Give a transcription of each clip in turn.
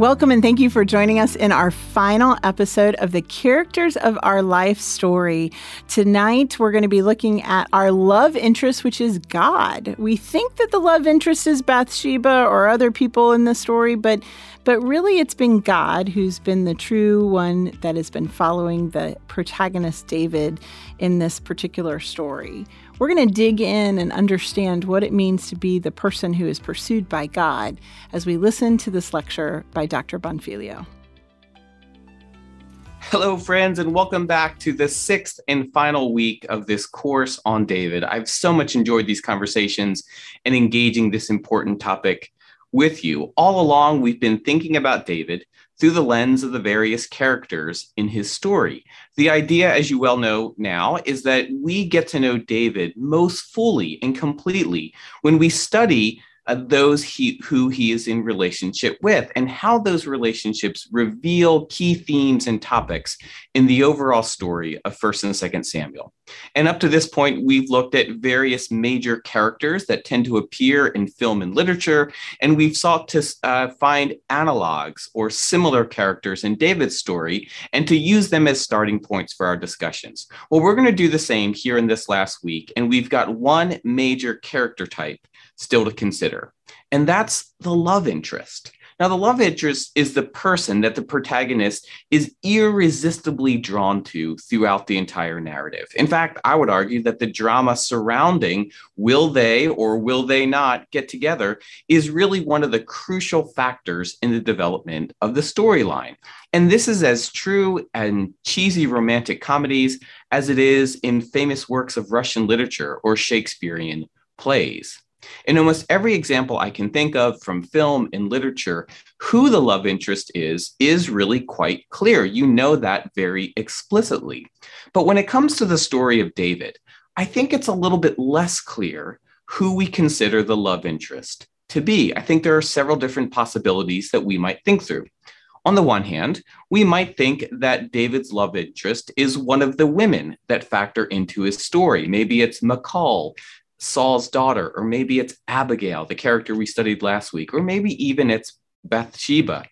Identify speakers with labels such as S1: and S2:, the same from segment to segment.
S1: Welcome and thank you for joining us in our final episode of the Characters of Our Life story. Tonight, we're going to be looking at our love interest, which is God. We think that the love interest is Bathsheba or other people in the story, but but really it's been God who's been the true one that has been following the protagonist David in this particular story. We're going to dig in and understand what it means to be the person who is pursued by God as we listen to this lecture by Dr. Bonfiglio.
S2: Hello, friends, and welcome back to the sixth and final week of this course on David. I've so much enjoyed these conversations and engaging this important topic with you. All along, we've been thinking about David through the lens of the various characters in his story. The idea, as you well know now, is that we get to know David most fully and completely when we study uh, those he, who he is in relationship with and how those relationships reveal key themes and topics in the overall story of 1st and 2nd Samuel. And up to this point, we've looked at various major characters that tend to appear in film and literature, and we've sought to uh, find analogs or similar characters in David's story and to use them as starting points for our discussions. Well, we're going to do the same here in this last week, and we've got one major character type still to consider, and that's the love interest. Now, the love interest is the person that the protagonist is irresistibly drawn to throughout the entire narrative. In fact, I would argue that the drama surrounding will they or will they not get together is really one of the crucial factors in the development of the storyline. And this is as true in cheesy romantic comedies as it is in famous works of Russian literature or Shakespearean plays. In almost every example I can think of from film and literature, who the love interest is, is really quite clear. You know that very explicitly. But when it comes to the story of David, I think it's a little bit less clear who we consider the love interest to be. I think there are several different possibilities that we might think through. On the one hand, we might think that David's love interest is one of the women that factor into his story. Maybe it's Michal, Saul's daughter, or maybe it's Abigail, the character we studied last week, or maybe even it's Bathsheba.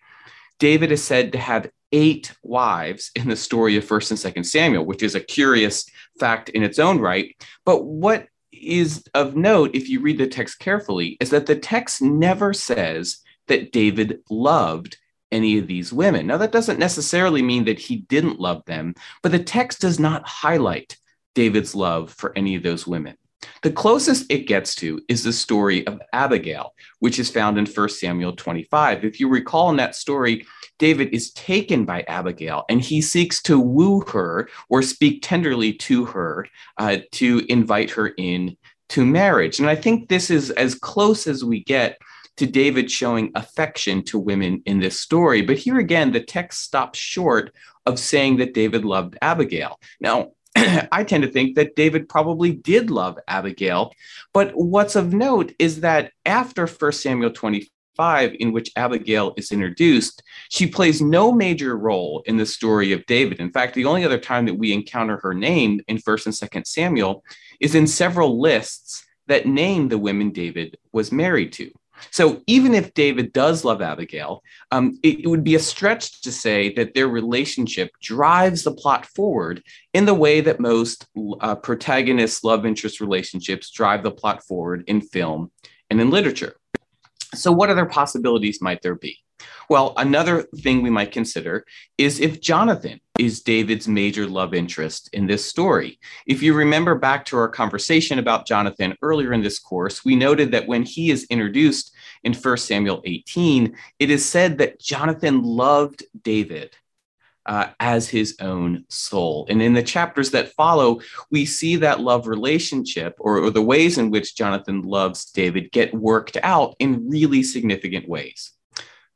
S2: David is said to have eight wives in the story of 1st and 2nd Samuel, which is a curious fact in its own right. But what is of note, if you read the text carefully, is that the text never says that David loved any of these women. Now, that doesn't necessarily mean that he didn't love them, but the text does not highlight David's love for any of those women. The closest it gets to is the story of Abigail, which is found in 1 Samuel 25. If you recall in that story, David is taken by Abigail and he seeks to woo her or speak tenderly to her uh, to invite her in to marriage. And I think this is as close as we get to David showing affection to women in this story. But here again, the text stops short of saying that David loved Abigail. Now, I tend to think that David probably did love Abigail. But what's of note is that after 1 Samuel 25, in which Abigail is introduced, she plays no major role in the story of David. In fact, the only other time that we encounter her name in 1st and 2nd Samuel is in several lists that name the women David was married to. So even if David does love Abigail, um, it, it, would be a stretch to say that their relationship drives the plot forward in the way that most uh, protagonist love interest relationships drive the plot forward in film and in literature. So, what other possibilities might there be? Well, another thing we might consider is if Jonathan is David's major love interest in this story. If you remember back to our conversation about Jonathan earlier in this course, we noted that when he is introduced in 1 Samuel 18, it is said that Jonathan loved David. Uh, as his own soul. And in the chapters that follow, we see that love relationship or, or the ways in which Jonathan loves David get worked out in really significant ways.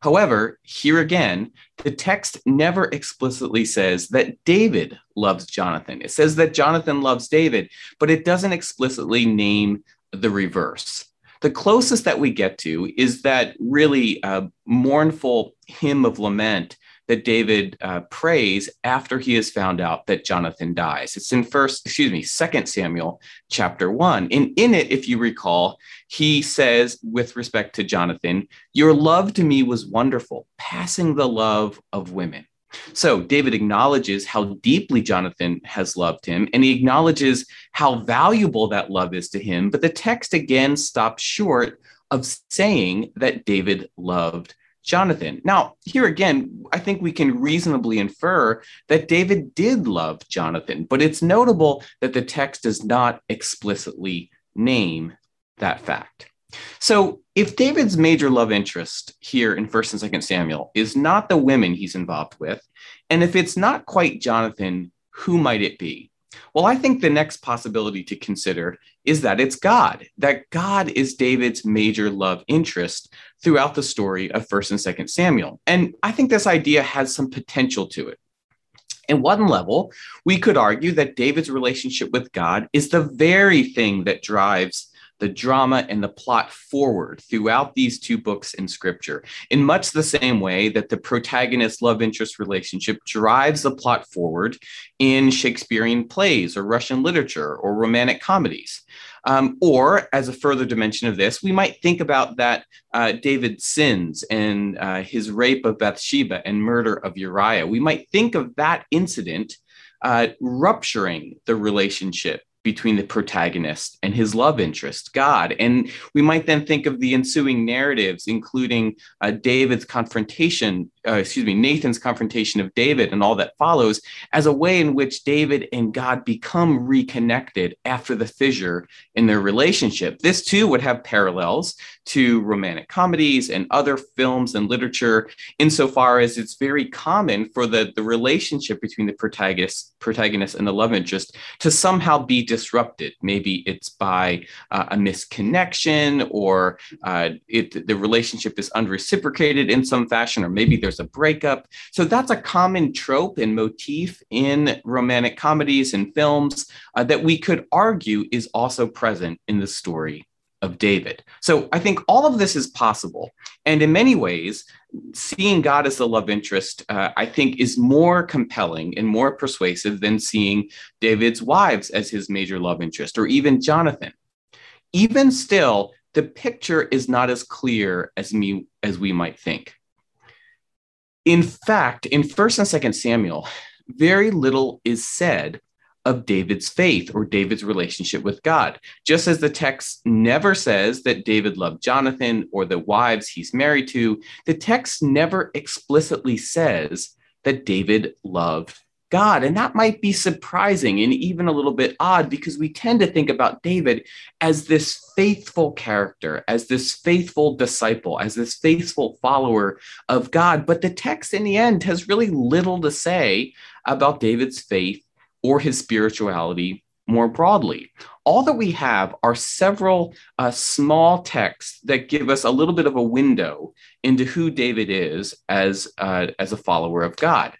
S2: However, here again, the text never explicitly says that David loves Jonathan. It says that Jonathan loves David, but it doesn't explicitly name the reverse. The closest that we get to is that really uh, mournful hymn of lament that David uh, prays after he has found out that Jonathan dies. It's in first, excuse me, second Samuel chapter one. And in it, if you recall, he says with respect to Jonathan, your love to me was wonderful, passing the love of women. So David acknowledges how deeply Jonathan has loved him, and he acknowledges how valuable that love is to him. But the text again stops short of saying that David loved Jonathan. Now, here again, I think we can reasonably infer that David did love Jonathan, but it's notable that the text does not explicitly name that fact. So, if David's major love interest here in 1st and 2nd Samuel is not the women he's involved with, and if it's not quite Jonathan, who might it be? Well, I think the next possibility to consider is that it's God, that God is David's major love interest throughout the story of 1st and 2nd Samuel. And I think this idea has some potential to it. In one level, we could argue that David's relationship with God is the very thing that drives the drama and the plot forward throughout these two books in scripture in much the same way that the protagonist love interest relationship drives the plot forward in Shakespearean plays or Russian literature or romantic comedies. Um, or, as a further dimension of this, we might think about that uh, David sins and uh, his rape of Bathsheba and murder of Uriah. We might think of that incident uh, rupturing the relationship between the protagonist and his love interest, God. And we might then think of the ensuing narratives, including uh, David's confrontation, uh, excuse me, Nathan's confrontation of David and all that follows, as a way in which David and God become reconnected after the fissure in their relationship. This too would have parallels to romantic comedies and other films and literature, insofar as it's very common for the, the relationship between the protagonist, protagonist and the love interest to somehow be disrupted. Maybe it's by uh, a misconnection or uh, it, the relationship is unreciprocated in some fashion, or maybe there's a breakup. So that's a common trope and motif in romantic comedies and films uh, that we could argue is also present in the story of David. So I think all of this is possible. And in many ways, seeing God as the love interest, uh, I think, is more compelling and more persuasive than seeing David's wives as his major love interest or even Jonathan. Even still, the picture is not as clear as, me, as we might think. In fact, in 1st and 2nd Samuel, very little is said of David's faith or David's relationship with God. Just as the text never says that David loved Jonathan or the wives he's married to, the text never explicitly says that David loved God. And that might be surprising and even a little bit odd because we tend to think about David as this faithful character, as this faithful disciple, as this faithful follower of God. But the text in the end has really little to say about David's faith or his spirituality more broadly. All that we have are several uh, small texts that give us a little bit of a window into who David is as, uh, as a follower of God.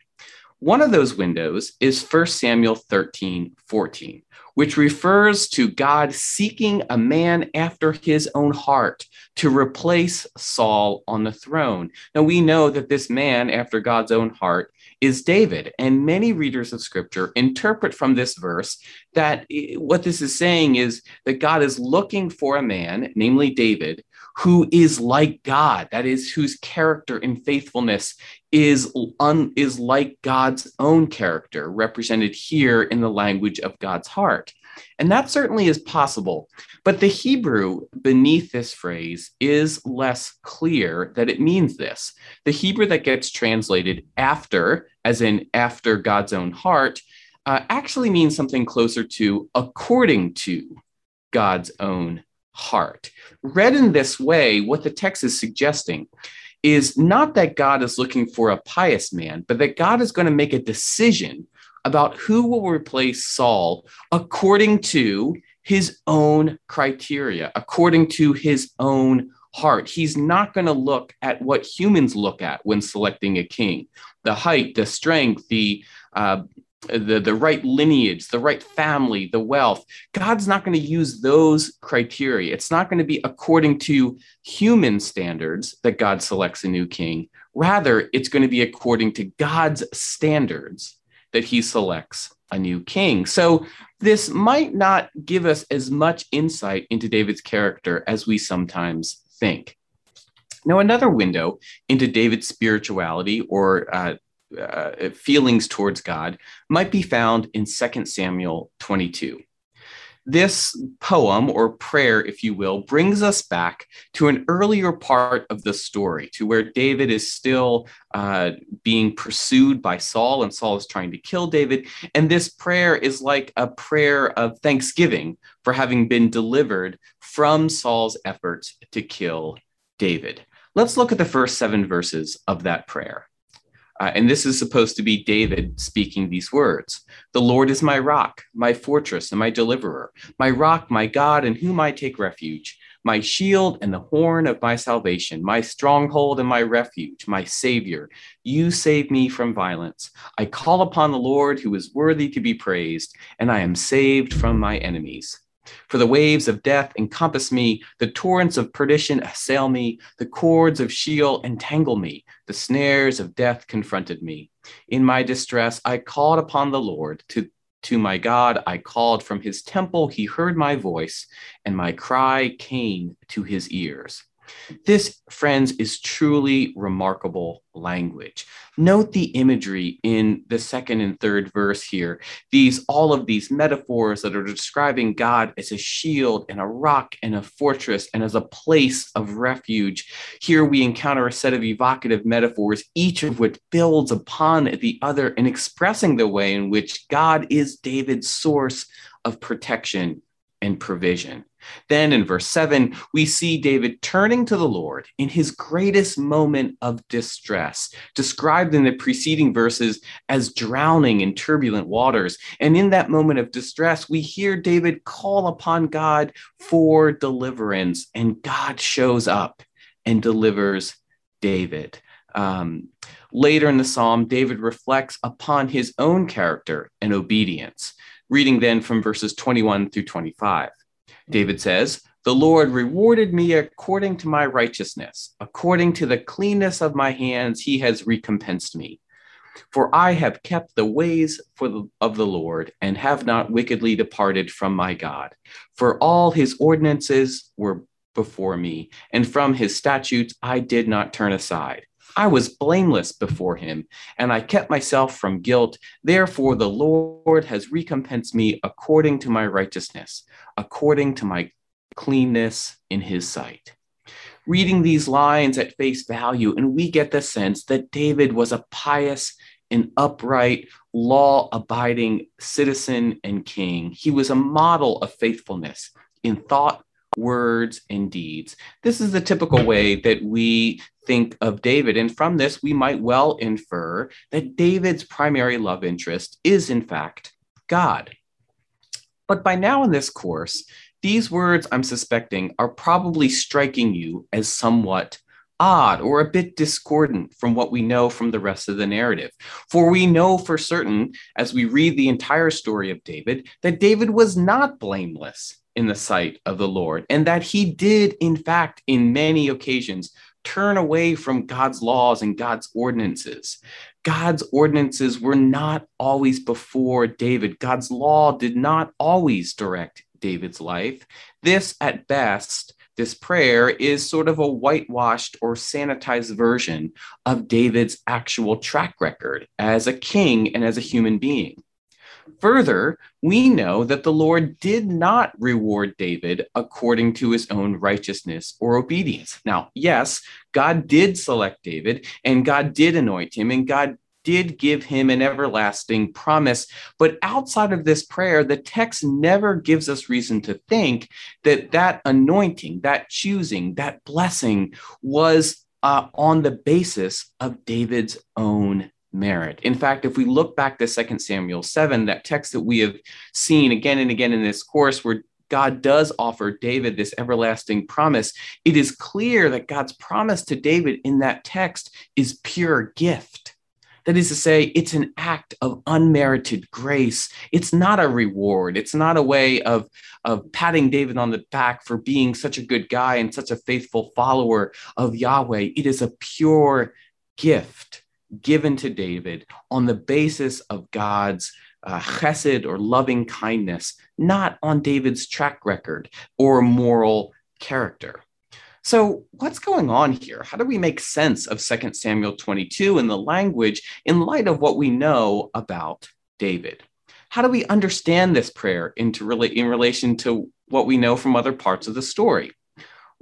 S2: One of those windows is 1 Samuel 13 14, which refers to God seeking a man after his own heart to replace Saul on the throne. Now, we know that this man after God's own heart is David. And many readers of scripture interpret from this verse that what this is saying is that God is looking for a man, namely David, who is like God, that is, whose character and faithfulness is, un, is like God's own character, represented here in the language of God's heart. And that certainly is possible. But the Hebrew beneath this phrase is less clear that it means this. The Hebrew that gets translated after, as in after God's own heart, uh, actually means something closer to according to God's own heart. Read in this way, what the text is suggesting is not that God is looking for a pious man, but that God is going to make a decision about who will replace Saul according to his own criteria, according to his own heart. He's not going to look at what humans look at when selecting a king the height, the strength, the uh, the, the right lineage, the right family, the wealth. God's not going to use those criteria. It's not going to be according to human standards that God selects a new king. Rather, it's going to be according to God's standards that he selects a new king. So this might not give us as much insight into David's character as we sometimes think. Now, another window into David's spirituality or uh, uh, feelings towards God might be found in 2 Samuel 22. This poem or prayer, if you will, brings us back to an earlier part of the story, to where David is still uh, being pursued by Saul, and Saul is trying to kill David. And this prayer is like a prayer of thanksgiving for having been delivered from Saul's efforts to kill David. Let's look at the first seven verses of that prayer. Uh, and this is supposed to be David speaking these words The Lord is my rock, my fortress, and my deliverer, my rock, my God, in whom I take refuge, my shield and the horn of my salvation, my stronghold and my refuge, my Savior. You save me from violence. I call upon the Lord who is worthy to be praised, and I am saved from my enemies. For the waves of death encompass me, the torrents of perdition assail me, the cords of Sheol entangle me, the snares of death confronted me. In my distress, I called upon the Lord. To, to my God, I called from his temple. He heard my voice, and my cry came to his ears. This, friends, is truly remarkable language. Note the imagery in the second and third verse here. These all of these metaphors that are describing God as a shield and a rock and a fortress and as a place of refuge. Here we encounter a set of evocative metaphors, each of which builds upon the other in expressing the way in which God is David's source of protection and provision. Then in verse 7, we see David turning to the Lord in his greatest moment of distress, described in the preceding verses as drowning in turbulent waters. And in that moment of distress, we hear David call upon God for deliverance, and God shows up and delivers David. Um, later in the psalm, David reflects upon his own character and obedience. Reading then from verses 21 through 25. David says, The Lord rewarded me according to my righteousness, according to the cleanness of my hands, he has recompensed me. For I have kept the ways the, of the Lord and have not wickedly departed from my God. For all his ordinances were before me, and from his statutes I did not turn aside. I was blameless before him, and I kept myself from guilt. Therefore, the Lord has recompensed me according to my righteousness, according to my cleanness in his sight. Reading these lines at face value, and we get the sense that David was a pious and upright, law abiding citizen and king. He was a model of faithfulness in thought, words, and deeds. This is the typical way that we think of David. And from this, we might well infer that David's primary love interest is, in fact, God. But by now in this course, these words I'm suspecting are probably striking you as somewhat odd or a bit discordant from what we know from the rest of the narrative. For we know for certain, as we read the entire story of David, that David was not blameless in the sight of the Lord, and that he did, in fact, in many occasions, turn away from God's laws and God's ordinances. God's ordinances were not always before David. God's law did not always direct David's life. This, at best, this prayer is sort of a whitewashed or sanitized version of David's actual track record as a king and as a human being. Further, we know that the Lord did not reward David according to his own righteousness or obedience. Now, yes, God did select David and God did anoint him and God did give him an everlasting promise. But outside of this prayer, the text never gives us reason to think that that anointing, that choosing, that blessing was uh, on the basis of David's own merit. In fact, if we look back to 2 Samuel 7, that text that we have seen again and again in this course, where God does offer David this everlasting promise, it is clear that God's promise to David in that text is pure gift. That is to say, it's an act of unmerited grace. It's not a reward. It's not a way of, of patting David on the back for being such a good guy and such a faithful follower of Yahweh. It is a pure gift given to David on the basis of God's uh, chesed or loving kindness, not on David's track record or moral character. So, what's going on here? How do we make sense of 2 Samuel 22 and the language in light of what we know about David? How do we understand this prayer in relation to what we know from other parts of the story?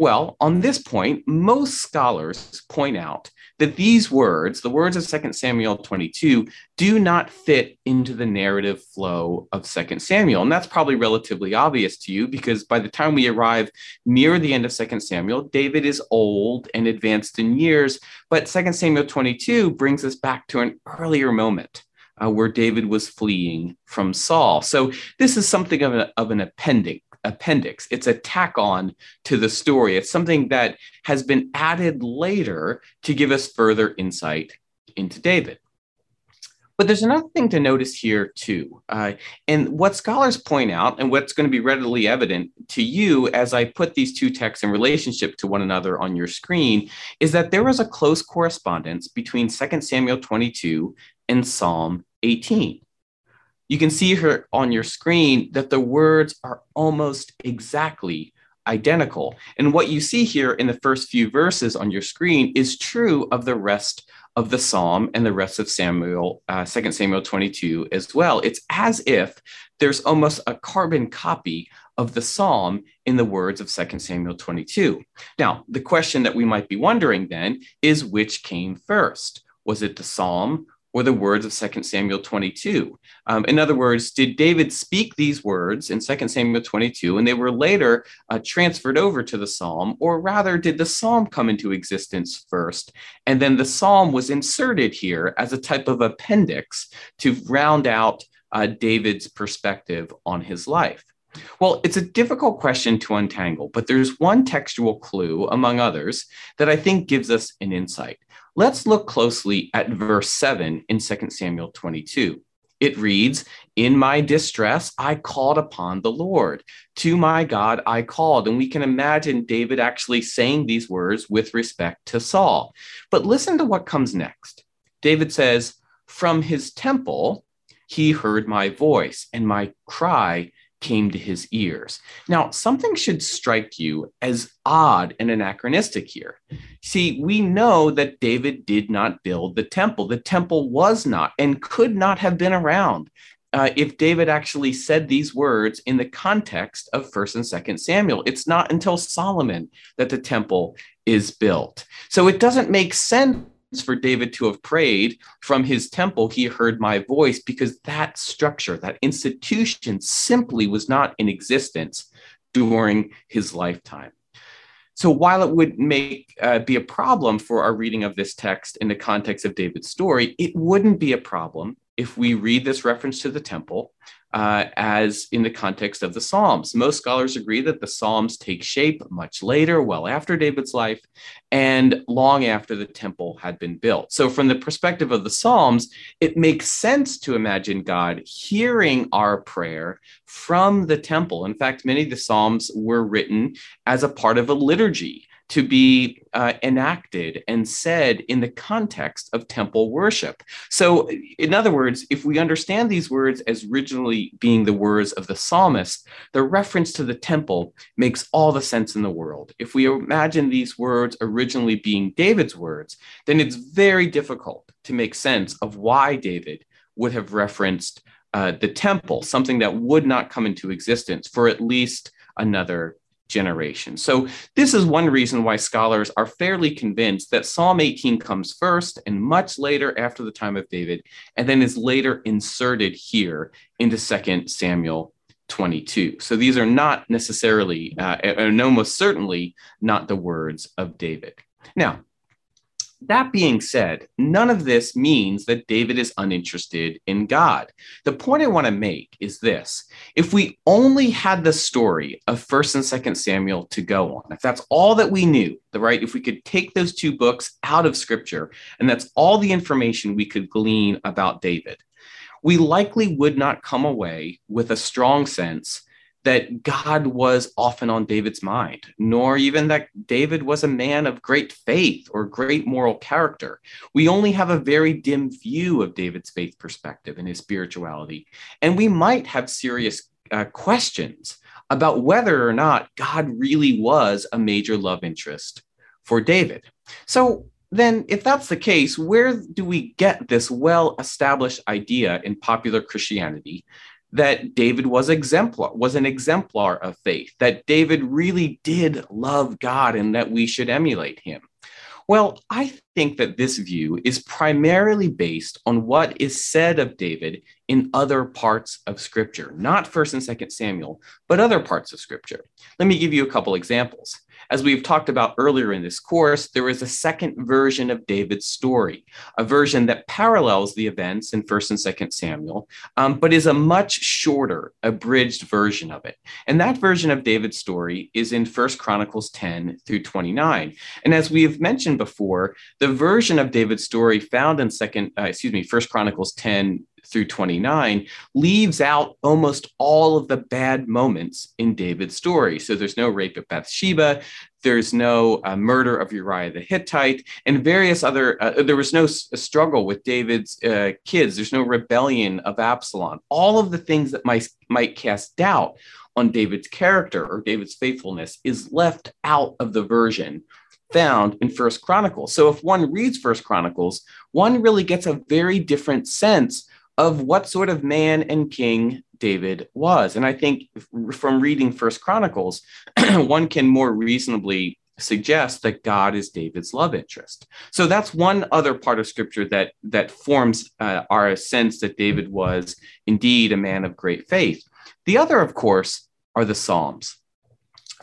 S2: Well, on this point, most scholars point out that these words, the words of 2 Samuel 22, do not fit into the narrative flow of 2 Samuel. And that's probably relatively obvious to you because by the time we arrive near the end of 2 Samuel, David is old and advanced in years. But 2 Samuel 22 brings us back to an earlier moment. Uh, where David was fleeing from Saul. So, this is something of, a, of an appendix appendix. It's a tack on to the story. It's something that has been added later to give us further insight into David. But there's another thing to notice here, too. Uh, and what scholars point out, and what's going to be readily evident to you as I put these two texts in relationship to one another on your screen, is that there was a close correspondence between 2 Samuel 22 and Psalm 18 you can see here on your screen that the words are almost exactly identical. And what you see here in the first few verses on your screen is true of the rest of the psalm and the rest of Samuel, uh, 2 Samuel 22 as well. It's as if there's almost a carbon copy of the psalm in the words of 2 Samuel 22. Now, the question that we might be wondering then is which came first? Was it the psalm or the words of 2 Samuel 22. Um, in other words, did David speak these words in 2 Samuel 22 and they were later uh, transferred over to the psalm, or rather, did the psalm come into existence first? And then the psalm was inserted here as a type of appendix to round out uh, David's perspective on his life. Well, it's a difficult question to untangle, but there's one textual clue, among others, that I think gives us an insight. Let's look closely at verse 7 in 2 Samuel 22. It reads, In my distress, I called upon the Lord. To my God, I called. And we can imagine David actually saying these words with respect to Saul. But listen to what comes next. David says, From his temple, he heard my voice, and my cry came to his ears. Now, something should strike you as odd and anachronistic here. See, we know that David did not build the temple. The temple was not and could not have been around uh, if David actually said these words in the context of 1st and 2nd Samuel. It's not until Solomon that the temple is built. So it doesn't make sense for David to have prayed from his temple, he heard my voice because that structure, that institution simply was not in existence during his lifetime. So while it would make uh, be a problem for our reading of this text in the context of David's story, it wouldn't be a problem if we read this reference to the temple uh, as in the context of the Psalms. Most scholars agree that the Psalms take shape much later, well after David's life, and long after the temple had been built. So, from the perspective of the Psalms, it makes sense to imagine God hearing our prayer from the temple. In fact, many of the Psalms were written as a part of a liturgy to be uh, enacted and said in the context of temple worship. So, in other words, if we understand these words as originally being the words of the psalmist, the reference to the temple makes all the sense in the world. If we imagine these words originally being David's words, then it's very difficult to make sense of why David would have referenced uh, the temple, something that would not come into existence for at least another generation. So, this is one reason why scholars are fairly convinced that Psalm 18 comes first and much later after the time of David, and then is later inserted here into 2 Samuel 22. So, these are not necessarily, uh, and almost certainly not the words of David. Now, that being said, none of this means that David is uninterested in God. The point I want to make is this if we only had the story of 1st and 2nd Samuel to go on, if that's all that we knew, the right, if we could take those two books out of scripture and that's all the information we could glean about David, we likely would not come away with a strong sense that God was often on David's mind, nor even that David was a man of great faith or great moral character. We only have a very dim view of David's faith perspective and his spirituality, and we might have serious uh, questions about whether or not God really was a major love interest for David. So, then, if that's the case, where do we get this well established idea in popular Christianity that David was exemplar was an exemplar of faith, that David really did love God and that we should emulate him. Well, I think that this view is primarily based on what is said of David in other parts of Scripture, not 1st and 2nd Samuel, but other parts of Scripture. Let me give you a couple examples. As we've talked about earlier in this course, there is a second version of David's story, a version that parallels the events in 1st and 2nd Samuel, um, but is a much shorter, abridged version of it. And that version of David's story is in 1st Chronicles 10 through 29. And as we have mentioned before, the version of David's story found in second, uh, excuse me, 1st Chronicles 10 through 29 leaves out almost all of the bad moments in David's story. So there's no rape of Bathsheba, there's no uh, murder of Uriah the Hittite, and various other, uh, there was no s- struggle with David's uh, kids, there's no rebellion of Absalom. All of the things that might, might cast doubt on David's character or David's faithfulness is left out of the version found in First Chronicles. So if one reads First Chronicles, one really gets a very different sense of what sort of man and king David was. And I think from reading First Chronicles, one can more reasonably suggest that God is David's love interest. So that's one other part of Scripture that that forms uh, our sense that David was indeed a man of great faith. The other, of course, are the Psalms.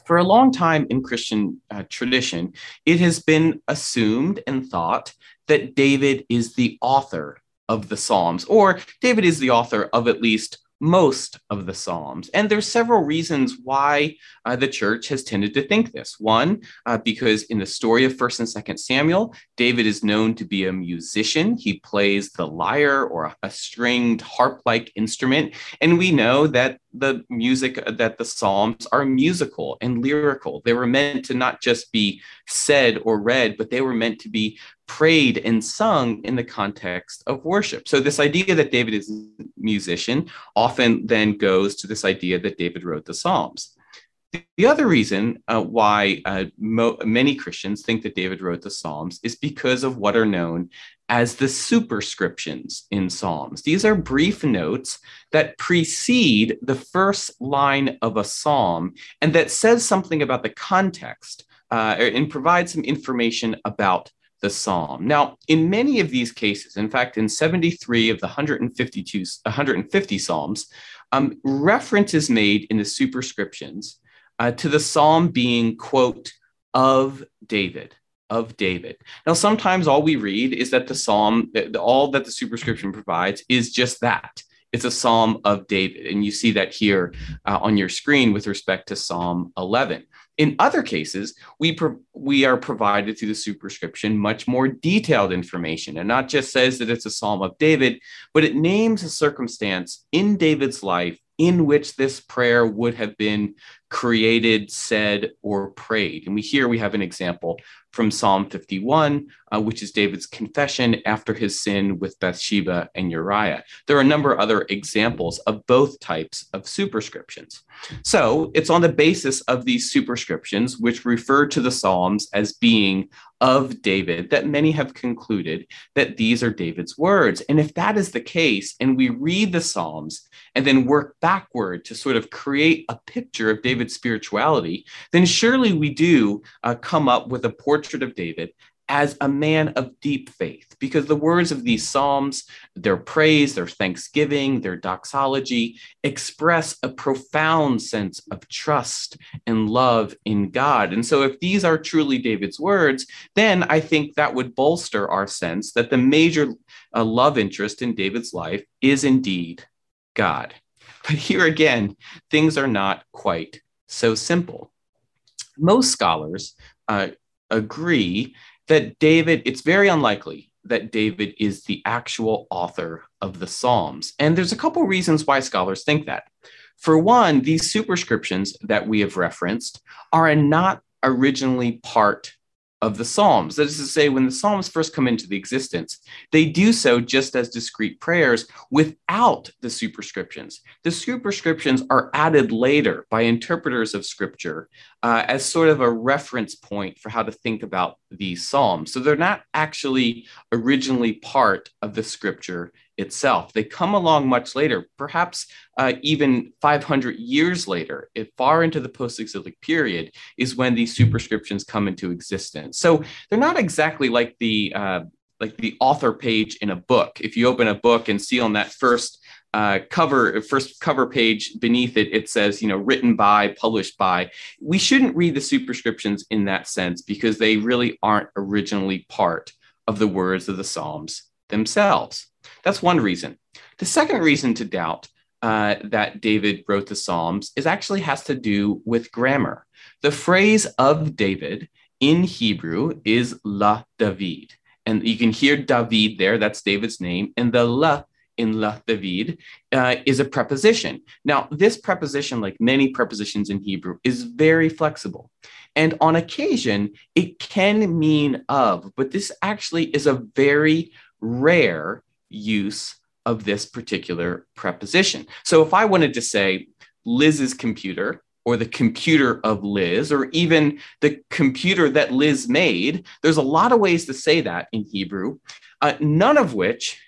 S2: For a long time in Christian uh, tradition, it has been assumed and thought that David is the author of the Psalms, or David is the author of at least most of the Psalms. And there's several reasons why uh, the church has tended to think this. One, uh, because in the story of 1st and 2nd Samuel, David is known to be a musician. He plays the lyre or a stringed harp like instrument. And we know that the music, that the Psalms are musical and lyrical. They were meant to not just be said or read, but they were meant to be prayed and sung in the context of worship. So this idea that David is a musician often then goes to this idea that David wrote the Psalms. The other reason uh, why uh, mo- many Christians think that David wrote the Psalms is because of what are known as the superscriptions in Psalms. These are brief notes that precede the first line of a psalm and that says something about the context uh, and provides some information about the psalm. Now, in many of these cases, in fact, in 73 of the 152, 150 psalms, um, reference is made in the superscriptions uh, to the psalm being, quote, of David, of David. Now, sometimes all we read is that the psalm, all that the superscription provides is just that. It's a psalm of David. And you see that here uh, on your screen with respect to Psalm 11. In other cases, we, pro- we are provided through the superscription much more detailed information and not just says that it's a psalm of David, but it names a circumstance in David's life in which this prayer would have been created, said, or prayed. And we here we have an example from Psalm 51, uh, which is David's confession after his sin with Bathsheba and Uriah. There are a number of other examples of both types of superscriptions. So it's on the basis of these superscriptions, which refer to the Psalms as being of David, that many have concluded that these are David's words. And if that is the case, and we read the Psalms and then work backward to sort of create a picture of David's spirituality, then surely we do uh, come up with a portrait of David as a man of deep faith, because the words of these Psalms, their praise, their thanksgiving, their doxology, express a profound sense of trust and love in God. And so, if these are truly David's words, then I think that would bolster our sense that the major uh, love interest in David's life is indeed God. But here again, things are not quite so simple. Most scholars uh, agree that David, it's very unlikely that David is the actual author of the Psalms. And there's a couple reasons why scholars think that. For one, these superscriptions that we have referenced are not originally part of the Psalms. That is to say, when the Psalms first come into the existence, they do so just as discrete prayers without the superscriptions. The superscriptions are added later by interpreters of Scripture uh, as sort of a reference point for how to think about these Psalms. So they're not actually originally part of the Scripture itself. They come along much later, perhaps uh, even 500 years later, if far into the post exilic period, is when these superscriptions come into existence. So they're not exactly like the uh, like the author page in a book. If you open a book and see on that first uh, cover, first cover page beneath it, it says, you know, written by, published by. We shouldn't read the superscriptions in that sense because they really aren't originally part of the words of the Psalms themselves. That's one reason. The second reason to doubt uh, that David wrote the Psalms is actually has to do with grammar. The phrase of David in Hebrew is La David. And you can hear David there, that's David's name. And the La in La David uh, is a preposition. Now, this preposition, like many prepositions in Hebrew, is very flexible. And on occasion, it can mean of, but this actually is a very rare use of this particular preposition. So if I wanted to say Liz's computer, or the computer of Liz, or even the computer that Liz made. There's a lot of ways to say that in Hebrew, uh, none of which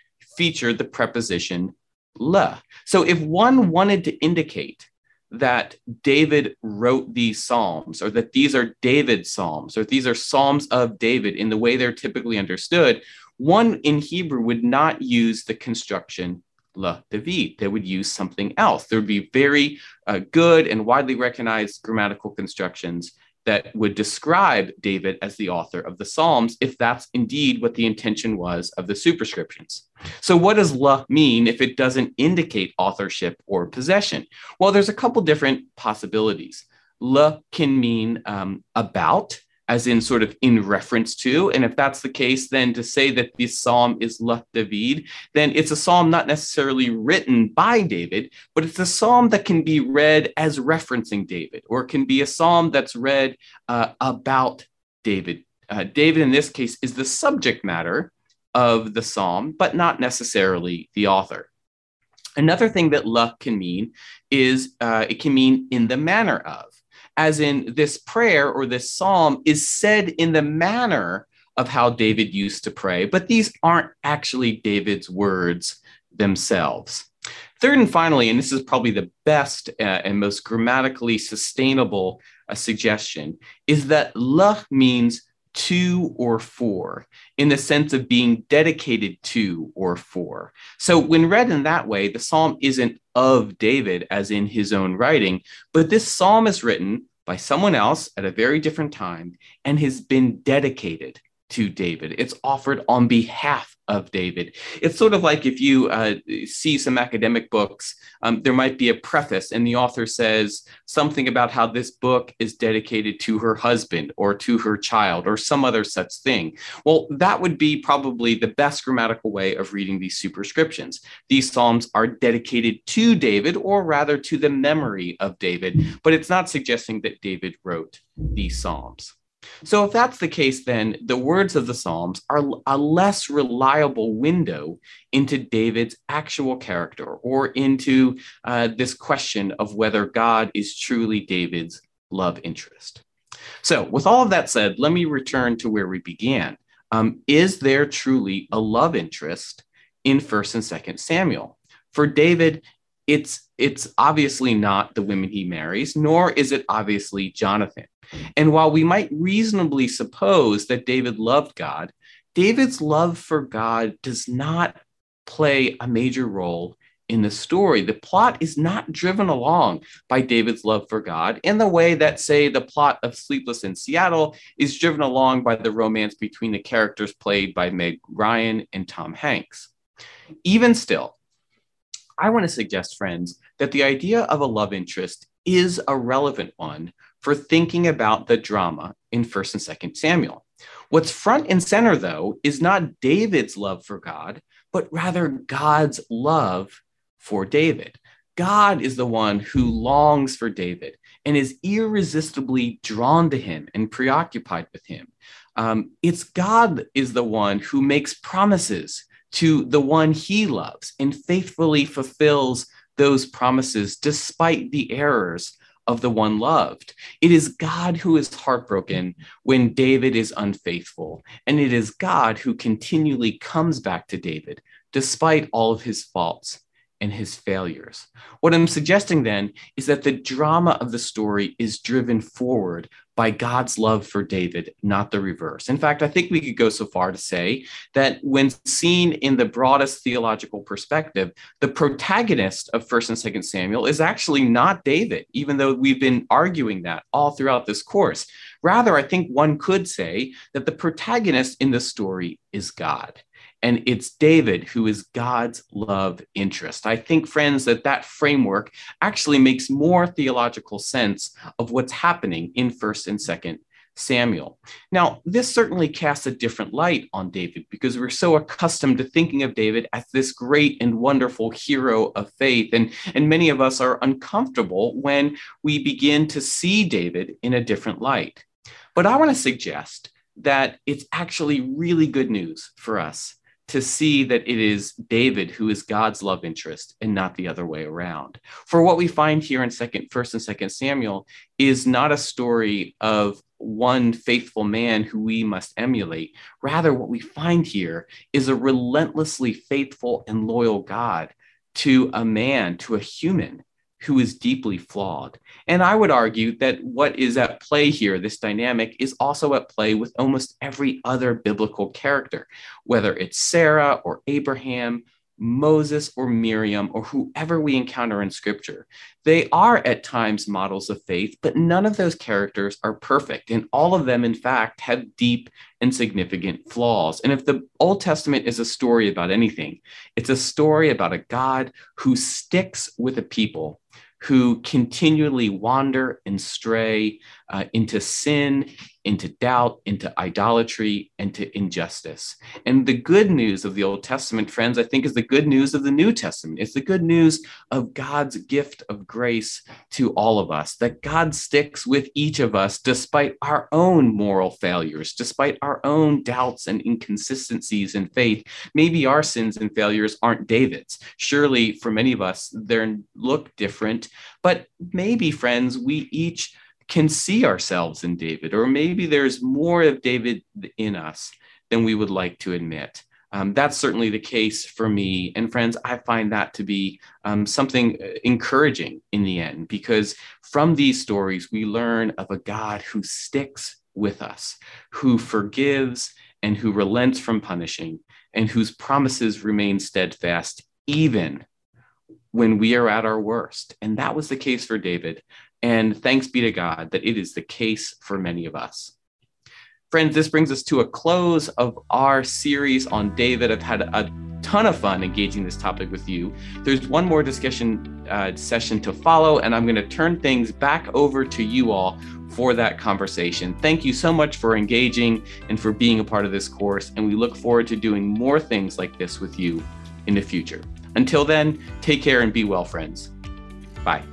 S2: feature the preposition la. So if one wanted to indicate that David wrote these psalms, or that these are David's psalms, or these are psalms of David in the way they're typically understood, one in Hebrew would not use the construction la David. They would use something else. There would be very uh, good and widely recognized grammatical constructions that would describe David as the author of the Psalms, if that's indeed what the intention was of the superscriptions. So, what does la mean if it doesn't indicate authorship or possession? Well, there's a couple different possibilities. La can mean um, about, as in sort of in reference to. And if that's the case, then to say that this psalm is La David, then it's a psalm not necessarily written by David, but it's a psalm that can be read as referencing David, or it can be a psalm that's read uh, about David. Uh, David, in this case, is the subject matter of the psalm, but not necessarily the author. Another thing that La can mean is uh, it can mean in the manner of as in this prayer or this psalm is said in the manner of how David used to pray, but these aren't actually David's words themselves. Third and finally, and this is probably the best uh, and most grammatically sustainable uh, suggestion, is that la means to or for in the sense of being dedicated to or for. So, when read in that way, the psalm isn't of David as in his own writing, but this psalm is written by someone else at a very different time and has been dedicated to David. It's offered on behalf of David. It's sort of like if you uh, see some academic books, um, there might be a preface, and the author says something about how this book is dedicated to her husband or to her child or some other such thing. Well, that would be probably the best grammatical way of reading these superscriptions. These Psalms are dedicated to David, or rather to the memory of David, but it's not suggesting that David wrote these Psalms. So, if that's the case, then the words of the Psalms are a less reliable window into David's actual character or into uh, this question of whether God is truly David's love interest. So, with all of that said, let me return to where we began. Um, is there truly a love interest in 1st and 2nd Samuel? For David, it's it's obviously not the women he marries, nor is it obviously Jonathan. And while we might reasonably suppose that David loved God, David's love for God does not play a major role in the story. The plot is not driven along by David's love for God in the way that, say, the plot of Sleepless in Seattle is driven along by the romance between the characters played by Meg Ryan and Tom Hanks. Even still, I want to suggest, friends, that the idea of a love interest is a relevant one for thinking about the drama in 1st and 2nd Samuel. What's front and center, though, is not David's love for God, but rather God's love for David. God is the one who longs for David and is irresistibly drawn to him and preoccupied with him. Um, it's God is the one who makes promises to the one he loves and faithfully fulfills those promises despite the errors of the one loved. It is God who is heartbroken when David is unfaithful, and it is God who continually comes back to David despite all of his faults and his failures. What I'm suggesting then is that the drama of the story is driven forward by God's love for David, not the reverse. In fact, I think we could go so far to say that when seen in the broadest theological perspective, the protagonist of 1st and 2nd Samuel is actually not David, even though we've been arguing that all throughout this course. Rather, I think one could say that the protagonist in the story is God and it's David who is God's love interest. I think, friends, that that framework actually makes more theological sense of what's happening in 1st and 2nd Samuel. Now, this certainly casts a different light on David because we're so accustomed to thinking of David as this great and wonderful hero of faith. And, and many of us are uncomfortable when we begin to see David in a different light. But I want to suggest that it's actually really good news for us to see that it is David who is God's love interest and not the other way around. For what we find here in second, first and second Samuel is not a story of one faithful man who we must emulate. Rather, what we find here is a relentlessly faithful and loyal God to a man, to a human who is deeply flawed. And I would argue that what is at play here, this dynamic, is also at play with almost every other biblical character, whether it's Sarah or Abraham Moses or Miriam or whoever we encounter in scripture. They are at times models of faith, but none of those characters are perfect. And all of them, in fact, have deep and significant flaws. And if the Old Testament is a story about anything, it's a story about a God who sticks with a people who continually wander and stray uh, into sin, into doubt, into idolatry, and to injustice. And the good news of the Old Testament, friends, I think is the good news of the New Testament. It's the good news of God's gift of grace to all of us, that God sticks with each of us despite our own moral failures, despite our own doubts and inconsistencies in faith. Maybe our sins and failures aren't David's. Surely for many of us, they look different, but maybe, friends, we each can see ourselves in David, or maybe there's more of David in us than we would like to admit. Um, that's certainly the case for me. And friends, I find that to be um, something uh, encouraging in the end, because from these stories, we learn of a God who sticks with us, who forgives and who relents from punishing, and whose promises remain steadfast even when we are at our worst. And that was the case for David. And thanks be to God that it is the case for many of us. Friends, this brings us to a close of our series on David. I've had a ton of fun engaging this topic with you. There's one more discussion uh, session to follow, and I'm going to turn things back over to you all for that conversation. Thank you so much for engaging and for being a part of this course, and we look forward to doing more things like this with you in the future. Until then, take care and be well, friends. Bye.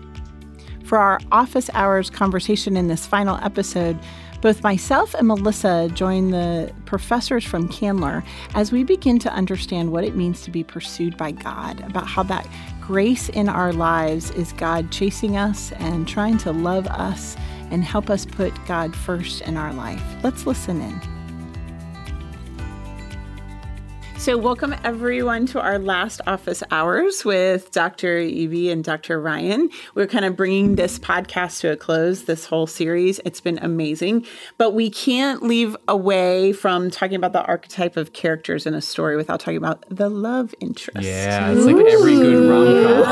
S1: For our office hours conversation in this final episode, both myself and Melissa join the professors from Candler as we begin to understand what it means to be pursued by God, about how that grace in our lives is God chasing us and trying to love us and help us put God first in our life. Let's listen in. So, welcome everyone to our last office hours with Dr. Evie and Dr. Ryan. We're kind of bringing this podcast to a close, this whole series. It's been amazing, but we can't leave away from talking about the archetype of characters in a story without talking about the love interest.
S2: Yeah, it's like every good rom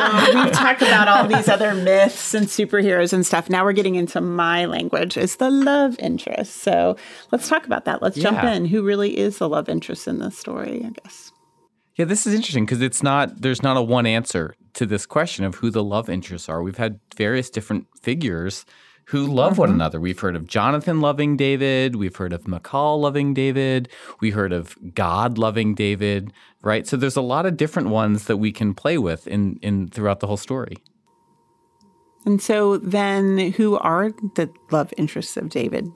S1: com. We've talked about all these other myths and superheroes and stuff. Now we're getting into my language. It's the love interest. So let's talk about that. Let's yeah. jump in. Who really is the love interest in this story, I guess.
S3: Yeah, this is interesting because it's not there's not a one answer to this question of who the love interests are. We've had various different figures who love mm-hmm. one another. We've heard of Jonathan loving David, we've heard of Michal loving David, we heard of God loving David, right? So there's a lot of different ones that we can play with in in throughout the whole story.
S1: And so then who are the love interests of David?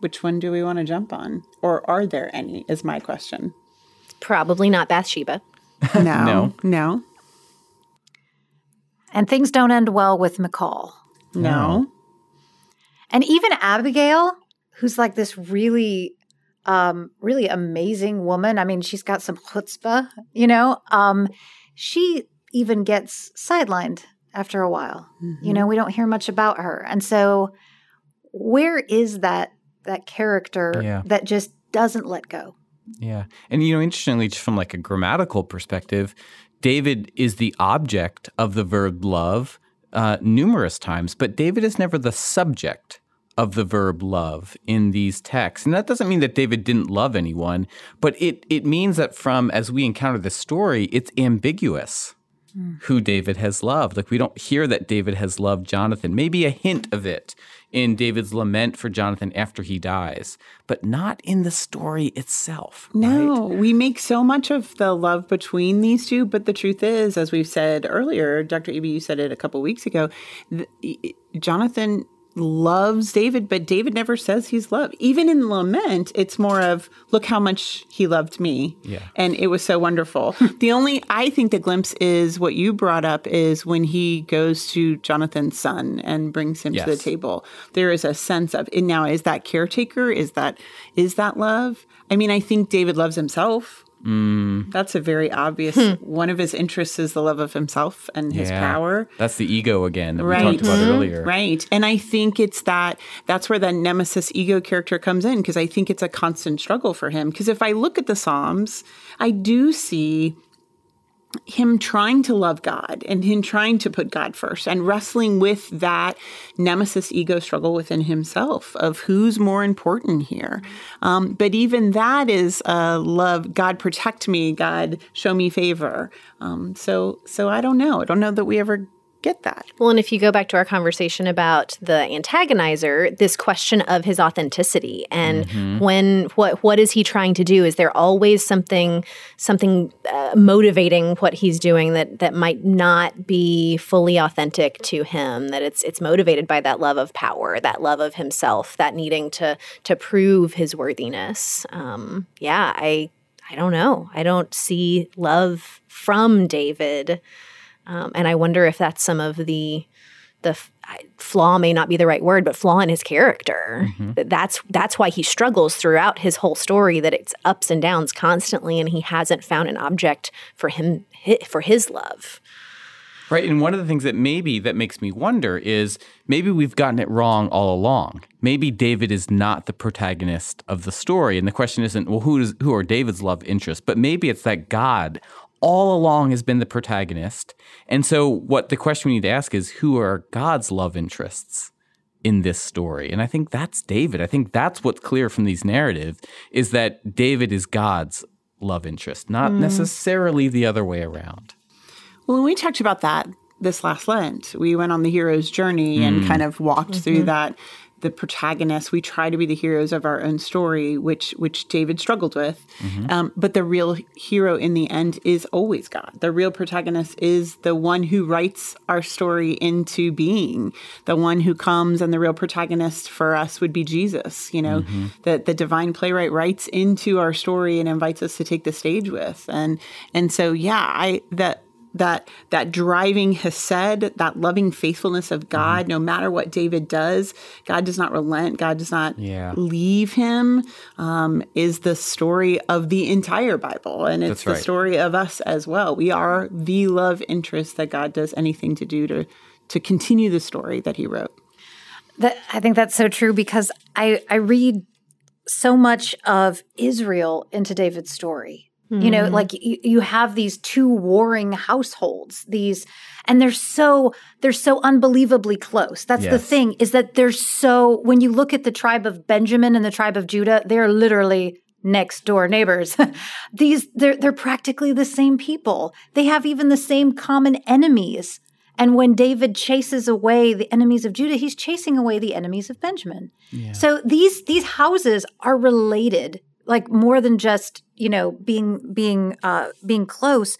S1: Which one do we want to jump on? Or are there any? Is my question.
S4: Probably not Bathsheba.
S1: No.
S2: No.
S1: No.
S5: And things don't end well with Michal.
S1: No.
S5: And even Abigail, who's like this really, um, really amazing woman. I mean, she's got some chutzpah, you know. Um, she even gets sidelined after a while. You know, we don't hear much about her, and so where is that that character
S2: Yeah.
S5: that just doesn't let go?
S2: Yeah. And, you know, interestingly, just from like a grammatical perspective, David is the object of the verb love uh, numerous times, but David is never the subject of the verb love in these texts. And that doesn't mean that David didn't love anyone, but it, it means that from as we encounter the story, it's ambiguous who David has loved. Like we don't hear that David has loved Jonathan. Maybe a hint of it in David's lament for Jonathan after he dies, but not in the story itself.
S1: No, we make so much of the love between these two, but the truth is, as we've said earlier, Dr. Eby, you said it a couple weeks ago, th- Jonathan loves David, but David never says he's loved. Even in lament, it's more of look how much he loved me.
S2: Yeah.
S1: And it was so wonderful. the only I think the glimpse is what you brought up is when he goes to Jonathan's son and brings him to the table. There is a sense of and now is that caretaker? Is that is that love? I mean, I think David loves himself.
S2: Mm.
S1: That's a very obvious one of his interests is the love of himself and his
S2: Yeah.
S1: power.
S2: That's the ego again that we
S1: Right.
S2: talked about earlier.
S1: Right. And I think it's that that's where the nemesis ego character comes in because I think it's a constant struggle for him. Because if I look at the Psalms, I do see him trying to love God and him trying to put God first and wrestling with that nemesis ego struggle within himself of who's more important here. Um, but even that is uh, love. God protect me. God show me favor. Um, so so I don't know. I don't know that we ever get that.
S4: Well, and if you go back to our conversation about the antagonizer, this question of his authenticity and when what what is he trying to do? Is there always something something uh, motivating what he's doing that that might not be fully authentic to him? That it's it's motivated by that love of power, that love of himself, that needing to to prove his worthiness. Um, yeah, I I don't know. I don't see love from David. Um, and I wonder if that's some of the the I- flaw may not be the right word, but flaw in his character. That That's that's why he struggles throughout his whole story. That it's ups and downs constantly, and he hasn't found an object for him for his love.
S2: Right. And one of the things that maybe that makes me wonder is maybe we've gotten it wrong all along. Maybe David is not the protagonist of the story. And the question isn't, well, who is who are David's love interests? But maybe it's that God all along has been the protagonist. And so what the question we need to ask is who are God's love interests? in this story. And I think that's David. I think that's what's clear from these narratives is that David is God's love interest, not necessarily the other way around.
S1: Well, when we talked about that this last Lent, we went on the hero's journey
S2: Mm.
S1: and kind of walked
S2: Mm-hmm.
S1: through that. The protagonists, we try to be the heroes of our own story, which which David struggled with.
S2: Mm-hmm.
S1: Um, but the real hero in the end is always God. The real protagonist is the one who writes our story into being. The one who comes, and the real protagonist for us would be Jesus. You know,
S2: Mm-hmm.
S1: that the divine playwright writes into our story and invites us to take the stage with. And and so yeah, I that that that driving hesed, that loving faithfulness of God, no matter what David does, God does not relent. God does not
S2: Yeah.
S1: leave him. Um, is the story of the entire Bible, and it's
S2: That's
S1: the
S2: right.
S1: story of us as well. We are the love interest that God does anything to do to to continue the story that He wrote.
S5: That I think that's so true because I I read so much of Israel into David's story. You know, hmm. like you, you have these two warring households, these and they're so they're so unbelievably close. That's the thing is that they're so when you look at the tribe of Benjamin and the tribe of Judah, they're literally next door neighbors. these they're they're practically the same people. They have even the same common enemies. And when David chases away the enemies of Judah, he's chasing away the enemies of Benjamin. So these these houses are related, like more than just you know being being uh, being close.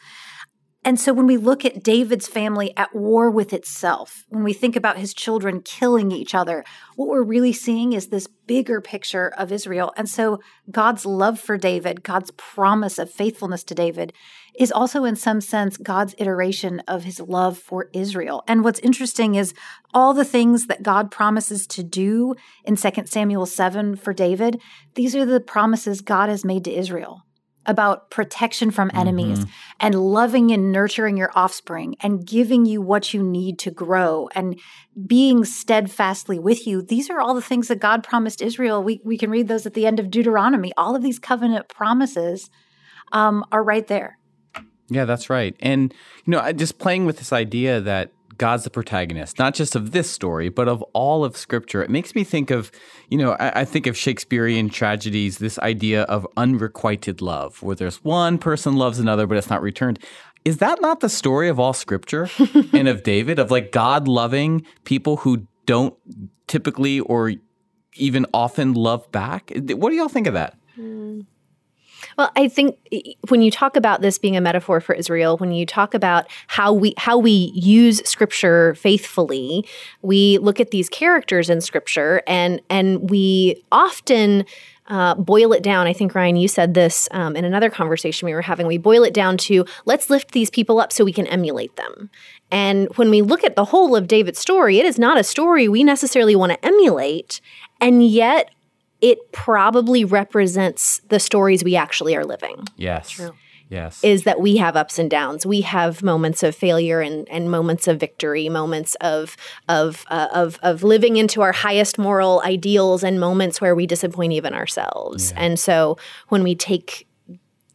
S5: And so when we look at David's family at war with itself, when we think about his children killing each other, what we're really seeing is this bigger picture of Israel. And so God's love for David, God's promise of faithfulness to David, is also in some sense God's iteration of his love for Israel. And what's interesting is all the things that God promises to do in 2 Samuel 7 for David, these are the promises God has made to Israel about protection from enemies mm-hmm. and loving and nurturing your offspring and giving you what you need to grow and being steadfastly with you. These are all the things that God promised Israel. We, we can read those at the end of Deuteronomy. All of these covenant promises um, are right there.
S2: Yeah, that's right. And, you know, just playing with this idea that God's the protagonist, not just of this story, but of all of Scripture. It makes me think of, you know, I, I, think of Shakespearean tragedies, this idea of unrequited love, where there's one person loves another, but it's not returned. Is that not the story of all Scripture and of David, of like God loving people who don't typically or even often love back? What do y'all think of that? Mm.
S4: Well, I think when you talk about this being a metaphor for Israel, when you talk about how we how we use scripture faithfully, we look at these characters in scripture and and we often uh, boil it down. I think, Ryan, you said this um, in another conversation we were having. We boil it down to let's lift these people up so we can emulate them. And when we look at the whole of David's story, it is not a story we necessarily want to emulate. And yet, it probably represents the stories we actually are living.
S2: Yes. True. Yes.
S4: Is that we have ups and downs. We have moments of failure and, and moments of victory, moments of of uh, of of living into our highest moral ideals, and moments where we disappoint even ourselves. Yeah. And so when we take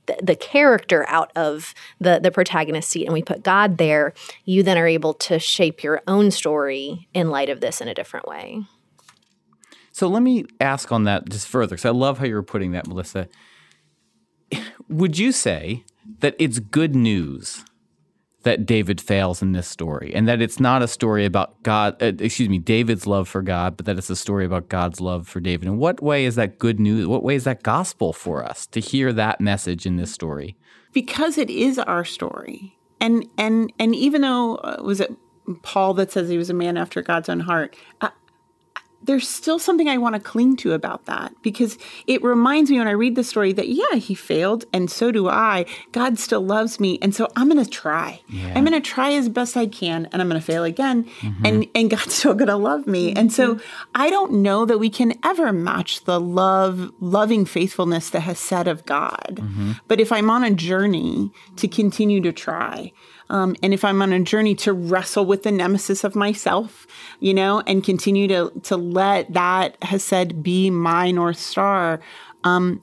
S4: the, the character out of the the protagonist seat and we put God there, you then are able to shape your own story in light of this in a different way.
S2: So let me ask on that just further, because I love how you're putting that, Melissa. Would you say that it's good news that David fails in this story, and that it's not a story about God, uh, excuse me, David's love for God, but that it's a story about God's love for David? In what way is that good news? What way is that gospel for us to hear that message in this story?
S1: Because it is our story, and and and even though uh, was it Paul that says he was a man after God's own heart. There's still something I want to cling to about that because it reminds me when I read the story that, yeah, he failed and so do I. God still loves me. And so I'm going to try. Yeah. I'm going to try as best I can and I'm going to fail again. Mm-hmm. And, and God's still going to love me. Mm-hmm. And so mm-hmm. I don't know that we can ever match the love, loving faithfulness that hesed of God. Mm-hmm. But if I'm on a journey to continue to try, um, and if I'm on a journey to wrestle with the nemesis of myself, you know, and continue to to let that hesed be my north star. Um,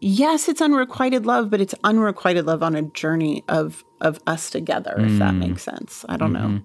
S1: yes, it's unrequited love, but it's unrequited love on a journey of of us together. Mm. If that mm. makes sense, I don't mm-hmm. know.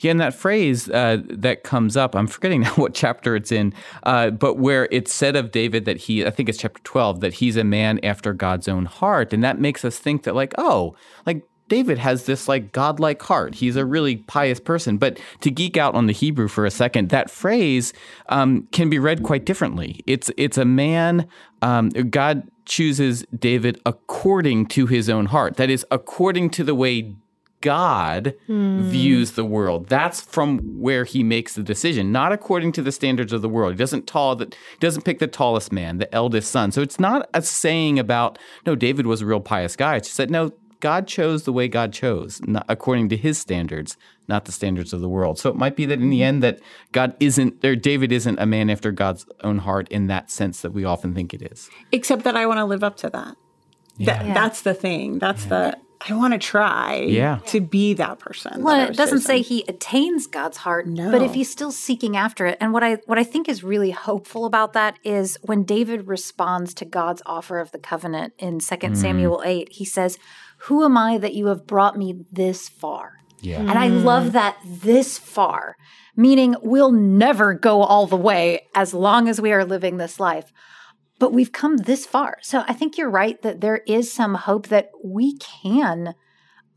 S2: Yeah, and that phrase uh, that comes up, I'm forgetting now what chapter it's in, uh, but where it's said of David that he, I think it's chapter 12, that he's a man after God's own heart. And that makes us think that, like, oh, like David has this like godlike heart. He's a really pious person. But to geek out on the Hebrew for a second, that phrase um, can be read quite differently. It's it's a man. Um, God chooses David according to his own heart. That is, according to the way God mm. views the world. That's from where he makes the decision, not according to the standards of the world. He doesn't tall that doesn't pick the tallest man, the eldest son. So it's not a saying about no, David was a real pious guy. It's just that no, God chose the way God chose, not according to his standards, not the standards of the world. So it might be that in the end that God isn't or David isn't a man after God's own heart in that sense that we often think it is.
S1: Except that I want to live up to that. Yeah. yeah. That's the thing. That's yeah. the I want to try yeah. to be that person.
S5: Well, that it doesn't say he attains God's heart, no. but if he's still seeking after it. And what I what I think is really hopeful about that is when David responds to God's offer of the covenant in 2 mm. Samuel 8, he says, who am I that you have brought me this far? Yeah. And I love that this far, meaning we'll never go all the way as long as we are living this life. But we've come this far. So I think you're right that there is some hope that we can.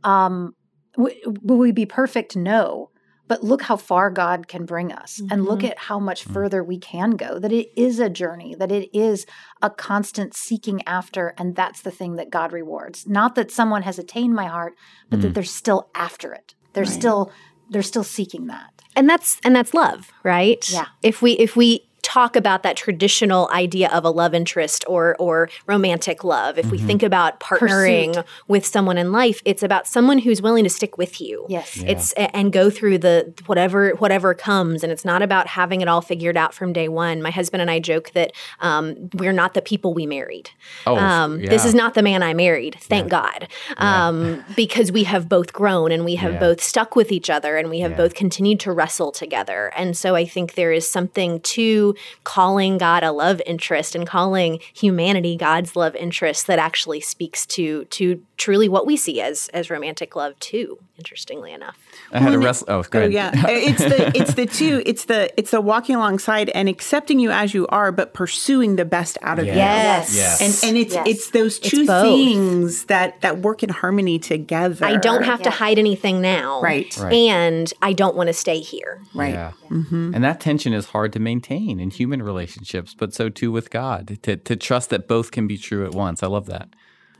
S5: Um, w- will we be perfect? No. But look how far God can bring us and look mm-hmm. at how much mm. further we can go. That it is a journey, that it is a constant seeking after. And that's the thing that God rewards. Not that someone has attained my heart, but that mm. they're still after it. They're still they're still seeking that.
S4: and that's and that's love right
S5: Yeah.
S4: if we if we talk about that traditional idea of a love interest or or romantic love. If we think about partnering with someone in life it's about someone who's willing to stick with you.
S5: Yes.
S4: it's and go through the whatever whatever comes. And it's not about having it all figured out from day one. My husband and i joke that um, we're not the people we married.
S2: Oh,
S4: um, this is not the man I married, thank God, um, because we have both grown and we have
S2: Yeah.
S4: both stuck with each other and we have
S2: Yeah.
S4: both continued to wrestle together. And so I think there is something to calling God a love interest and calling humanity God's love interest that actually speaks to to truly what we see as as romantic love too. Interestingly enough,
S2: I had a
S1: Well, and
S2: wrestle. Oh, go
S1: Oh yeah, it's the it's the two. It's the it's the walking alongside and accepting you as you are, but pursuing the best out of you.
S4: yes,
S2: Yes.
S1: And and it's
S5: Yes.
S1: it's those two
S4: both.
S1: things that that work in harmony together.
S4: I don't have to hide anything now,
S1: Right.
S2: Right.
S4: And I don't want to stay here.
S1: right.
S2: Yeah. Mm-hmm. And that tension is hard to maintain in human relationships, but so too with God. To, to trust that both can be true at once. I love that.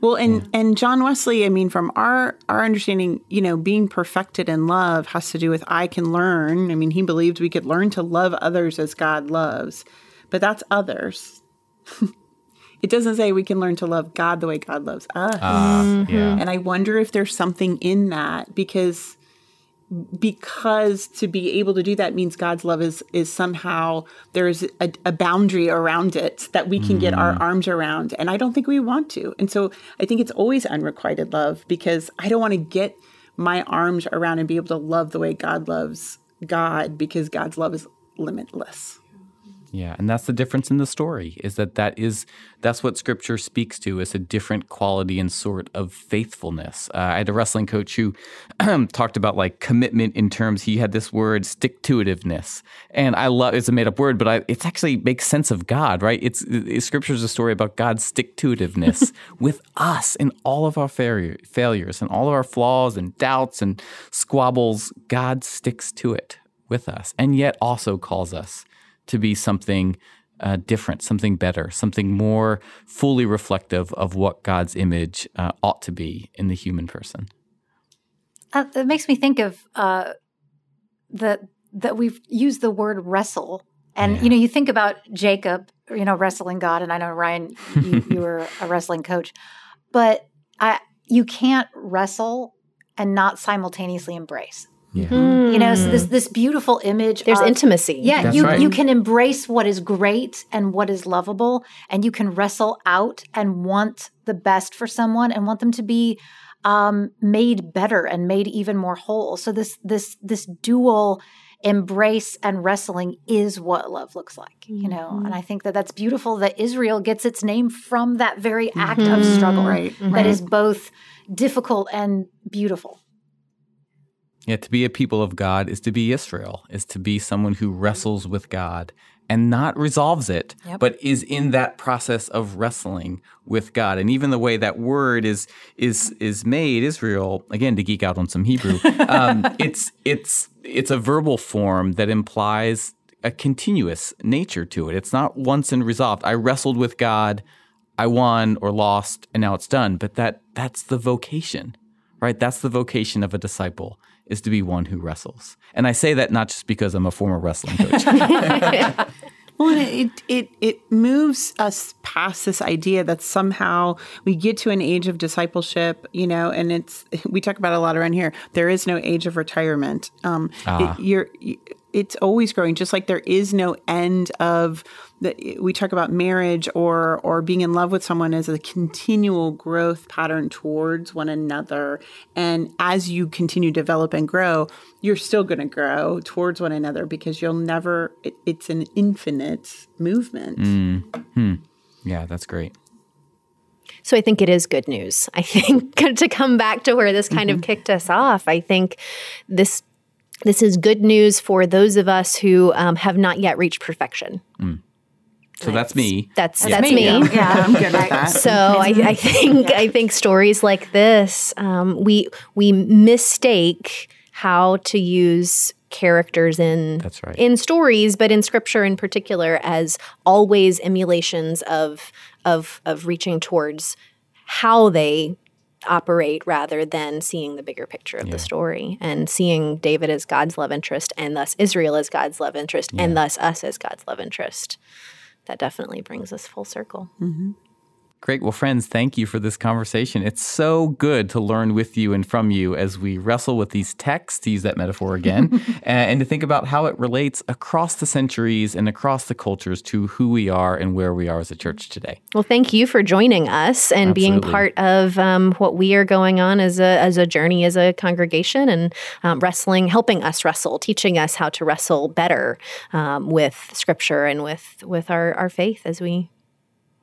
S1: Well, and and John Wesley, I mean, from our our understanding, you know, being perfected in love has to do with I can learn. I mean, he believed we could learn to love others as God loves, but that's others. it doesn't say we can learn to love God the way God loves us.
S2: Uh, Yeah.
S1: And I wonder if there's something in that because because to be able to do that means God's love is is somehow there's a, a boundary around it that we can get our mm. arms around and I don't think we want to. And so I think it's always unrequited love because I don't want to get my arms around and be able to love the way God loves God because God's love is limitless.
S2: Yeah, and that's the difference in the story is that that is that's what Scripture speaks to is a different quality and sort of faithfulness. Uh, I had a wrestling coach who talked about like commitment in terms. He had this word stick to itiveness, and I love it's a made up word, but I, it actually makes sense of God, right? It's, it, Scripture is a story about God's stick to itiveness with us in all of our failure, failures and all of our flaws and doubts and squabbles. God sticks to it with us, and yet also calls us to be something uh, different, something better, something more fully reflective of what God's image uh, ought to be in the human person.
S5: Uh, it makes me think of uh, that that we've used the word wrestle, and you know, you think about Jacob, you know, wrestling God, and I know Ryan, you, you were a wrestling coach, but I you can't wrestle and not simultaneously embrace.
S2: Yeah. Hmm.
S5: You know, so this mm. this beautiful image.
S4: There's
S5: of,
S4: intimacy.
S5: Yeah,
S2: That's
S5: you
S2: right.
S5: you can embrace what is great and what is lovable, and you can wrestle out and want the best for someone and want them to be um, made better and made even more whole. So this this this dual embrace and wrestling is what love looks like, you know. Mm-hmm. And I think that that's beautiful that Israel gets its name from that very act of mm-hmm. struggle
S1: Right,
S5: that is both difficult and beautiful.
S2: Yeah, to be a people of God is to be Israel, is to be someone who wrestles with God and not resolves it, but is in that process of wrestling with God. And even the way that word is is is made, Israel, again to geek out on some Hebrew, um, it's it's it's a verbal form that implies a continuous nature to it. It's not once and resolved. I wrestled with God, I won or lost, and now it's done. But that that's the vocation right? That's the vocation of a disciple is to be one who wrestles. And I say that not just because I'm a former wrestling coach.
S1: Well, it, it it moves us past this idea that somehow we get to an age of discipleship, you know, and it's we talk about it a lot around here. There is no age of retirement. Um, it, you're it's always growing, just like there is no end of the. We talk about marriage or or being in love with someone as a continual growth pattern towards one another, and as you continue to develop and grow, you're still going to grow towards one another because you'll never. It, it's an infinite movement. Mm-hmm.
S2: yeah, that's great.
S4: So I think it is good news. I think to come back to where this kind of mm-hmm. kicked us off, I think this this is good news for those of us who um, have not yet reached perfection. Mm.
S2: So that's me.
S4: That's that's me.
S1: Yeah, I'm good with that.
S4: So I, I think I think stories like this, um, we we mistake how to use characters in
S2: That's right.
S4: in stories, but in scripture in particular, as always emulations of of of reaching towards how they operate rather than seeing the bigger picture of the story and seeing David as God's love interest and thus Israel as God's love interest and thus us as God's love interest. That definitely brings us full circle. Mm-hmm.
S2: Great. Well, friends, thank you for this conversation. It's so good to learn with you and from you as we wrestle with these texts, to use that metaphor again, and, to think about how it relates across the centuries and across the cultures to who we are and where we are as a church today.
S4: Well, thank you for joining us and being part of um, what we are going on as a as a journey as a congregation and um, wrestling, helping us wrestle, teaching us how to wrestle better um, with Scripture and with with our our faith as we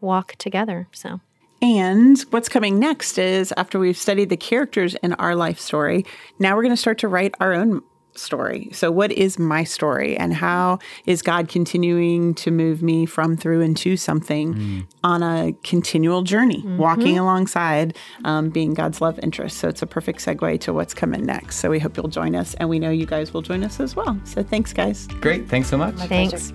S4: walk together. So.
S1: And what's coming next is after we've studied the characters in our life story, now we're going to start to write our own story. So, what is my story, and how is God continuing to move me from, through, and to something on a continual journey, walking alongside um, being God's love interest? So, it's a perfect segue to what's coming next. So, we hope you'll join us, and we know you guys will join us as well. So, thanks, guys.
S2: Great. Thanks so much.
S4: Thanks.